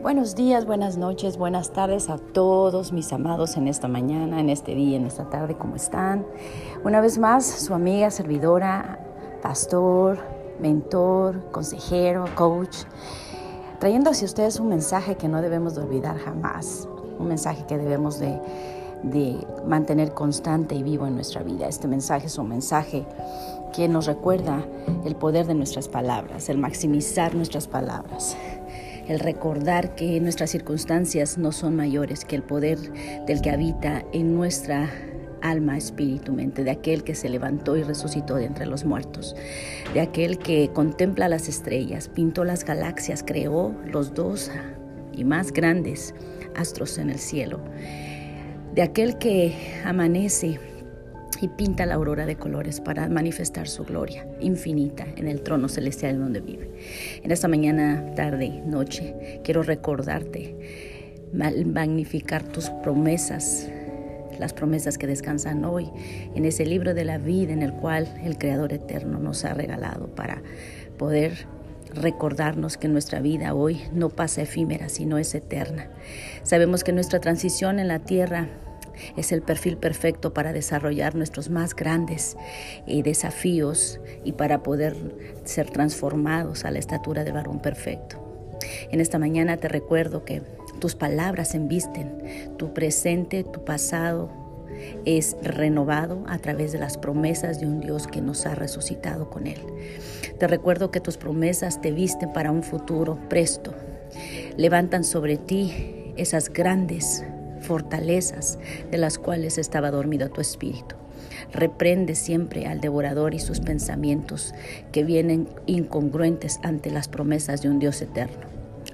Buenos días, buenas noches, buenas tardes a todos mis amados en esta mañana, en este día, en esta tarde, ¿cómo están? Una vez más, su amiga, servidora, pastor, mentor, consejero, coach, trayendo hacia ustedes un mensaje que no debemos de olvidar jamás, un mensaje que debemos de, de mantener constante y vivo en nuestra vida. Este mensaje es un mensaje que nos recuerda el poder de nuestras palabras, el maximizar nuestras palabras el recordar que nuestras circunstancias no son mayores que el poder del que habita en nuestra alma, espíritu, mente, de aquel que se levantó y resucitó de entre los muertos, de aquel que contempla las estrellas, pintó las galaxias, creó los dos y más grandes astros en el cielo, de aquel que amanece y pinta la aurora de colores para manifestar su gloria infinita en el trono celestial donde vive. En esta mañana, tarde, noche, quiero recordarte, magnificar tus promesas, las promesas que descansan hoy en ese libro de la vida en el cual el Creador Eterno nos ha regalado para poder recordarnos que nuestra vida hoy no pasa efímera, sino es eterna. Sabemos que nuestra transición en la tierra es el perfil perfecto para desarrollar nuestros más grandes eh, desafíos y para poder ser transformados a la estatura del varón perfecto. En esta mañana te recuerdo que tus palabras embisten, tu presente, tu pasado es renovado a través de las promesas de un Dios que nos ha resucitado con Él. Te recuerdo que tus promesas te visten para un futuro presto, levantan sobre ti esas grandes fortalezas de las cuales estaba dormido tu espíritu. Reprende siempre al devorador y sus pensamientos que vienen incongruentes ante las promesas de un Dios eterno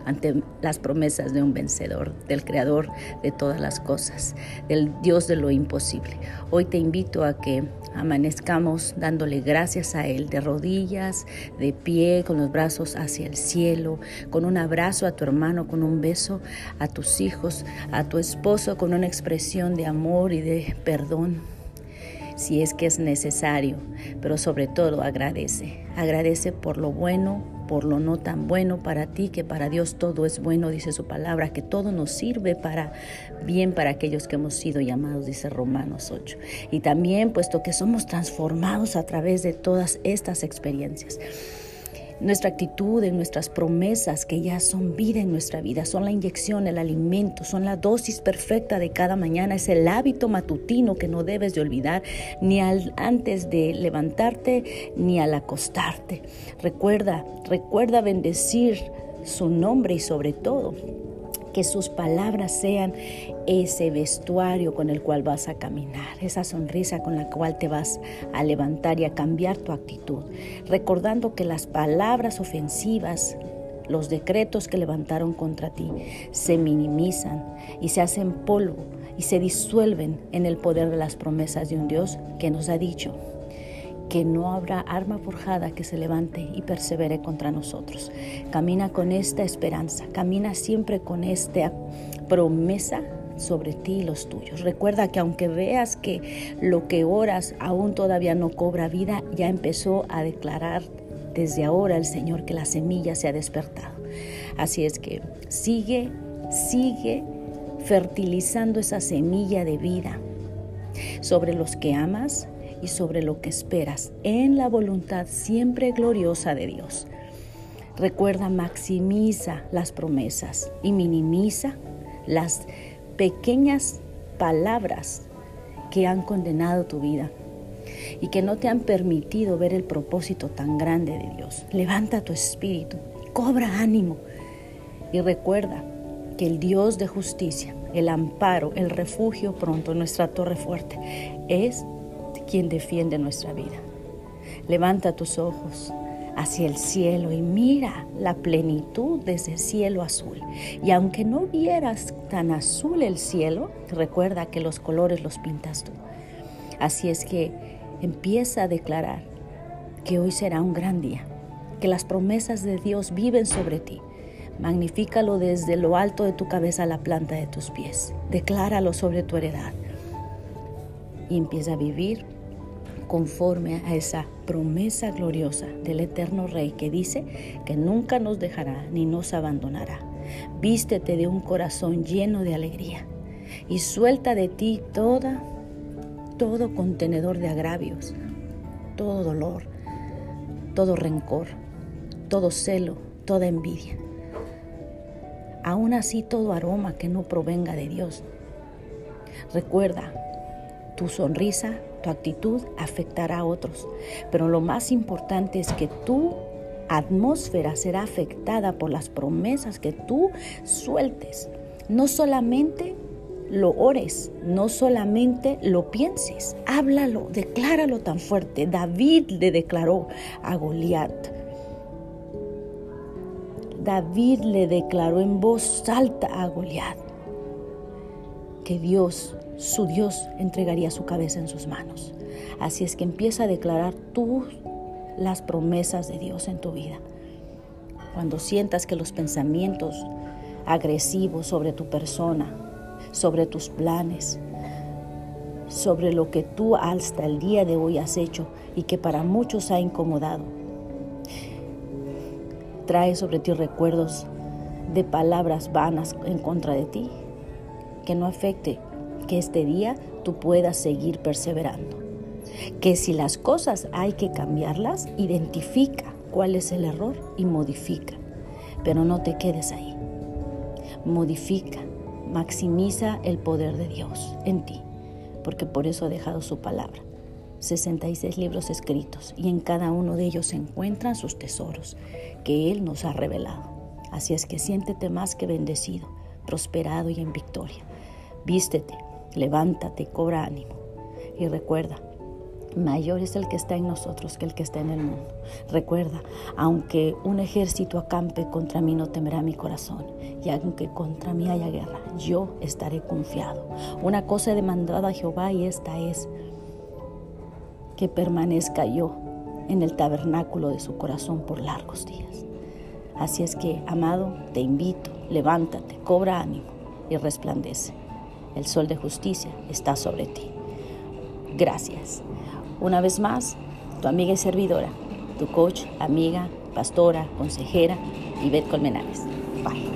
ante las promesas de un vencedor, del creador de todas las cosas, del Dios de lo imposible. Hoy te invito a que amanezcamos dándole gracias a Él de rodillas, de pie, con los brazos hacia el cielo, con un abrazo a tu hermano, con un beso a tus hijos, a tu esposo, con una expresión de amor y de perdón si es que es necesario, pero sobre todo agradece. Agradece por lo bueno, por lo no tan bueno para ti, que para Dios todo es bueno, dice su palabra, que todo nos sirve para bien para aquellos que hemos sido llamados, dice Romanos 8. Y también puesto que somos transformados a través de todas estas experiencias nuestra actitud, en nuestras promesas que ya son vida en nuestra vida, son la inyección, el alimento, son la dosis perfecta de cada mañana, es el hábito matutino que no debes de olvidar ni al, antes de levantarte ni al acostarte. Recuerda, recuerda bendecir su nombre y sobre todo que sus palabras sean ese vestuario con el cual vas a caminar, esa sonrisa con la cual te vas a levantar y a cambiar tu actitud, recordando que las palabras ofensivas, los decretos que levantaron contra ti, se minimizan y se hacen polvo y se disuelven en el poder de las promesas de un Dios que nos ha dicho que no habrá arma forjada que se levante y persevere contra nosotros. Camina con esta esperanza, camina siempre con esta promesa sobre ti y los tuyos. Recuerda que aunque veas que lo que oras aún todavía no cobra vida, ya empezó a declarar desde ahora el Señor que la semilla se ha despertado. Así es que sigue, sigue fertilizando esa semilla de vida sobre los que amas, y sobre lo que esperas en la voluntad siempre gloriosa de Dios. Recuerda, maximiza las promesas y minimiza las pequeñas palabras que han condenado tu vida y que no te han permitido ver el propósito tan grande de Dios. Levanta tu espíritu, cobra ánimo y recuerda que el Dios de justicia, el amparo, el refugio pronto, nuestra torre fuerte, es quien defiende nuestra vida. Levanta tus ojos hacia el cielo y mira la plenitud de ese cielo azul. Y aunque no vieras tan azul el cielo, recuerda que los colores los pintas tú. Así es que empieza a declarar que hoy será un gran día, que las promesas de Dios viven sobre ti. Magnifícalo desde lo alto de tu cabeza a la planta de tus pies. Decláralo sobre tu heredad. Y empieza a vivir conforme a esa promesa gloriosa del eterno Rey que dice que nunca nos dejará ni nos abandonará. Vístete de un corazón lleno de alegría y suelta de ti toda, todo contenedor de agravios, todo dolor, todo rencor, todo celo, toda envidia. Aún así todo aroma que no provenga de Dios. Recuerda, tu sonrisa, tu actitud afectará a otros, pero lo más importante es que tu atmósfera será afectada por las promesas que tú sueltes. No solamente lo ores, no solamente lo pienses, háblalo, decláralo tan fuerte. David le declaró a Goliat. David le declaró en voz alta a Goliat que Dios, su Dios, entregaría su cabeza en sus manos. Así es que empieza a declarar tú las promesas de Dios en tu vida. Cuando sientas que los pensamientos agresivos sobre tu persona, sobre tus planes, sobre lo que tú hasta el día de hoy has hecho y que para muchos ha incomodado. Trae sobre ti recuerdos de palabras vanas en contra de ti, que no afecte que este día tú puedas seguir perseverando. Que si las cosas hay que cambiarlas, identifica cuál es el error y modifica. Pero no te quedes ahí. Modifica, maximiza el poder de Dios en ti, porque por eso ha dejado su palabra. 66 libros escritos y en cada uno de ellos se encuentran sus tesoros que Él nos ha revelado. Así es que siéntete más que bendecido, prosperado y en victoria. Vístete, levántate, cobra ánimo y recuerda, mayor es el que está en nosotros que el que está en el mundo. Recuerda, aunque un ejército acampe contra mí, no temerá mi corazón. Y aunque contra mí haya guerra, yo estaré confiado. Una cosa he demandado a Jehová y esta es que permanezca yo en el tabernáculo de su corazón por largos días. Así es que, amado, te invito, levántate, cobra ánimo y resplandece. El sol de justicia está sobre ti. Gracias. Una vez más, tu amiga y servidora, tu coach, amiga, pastora, consejera, Ivette Colmenares. Bye.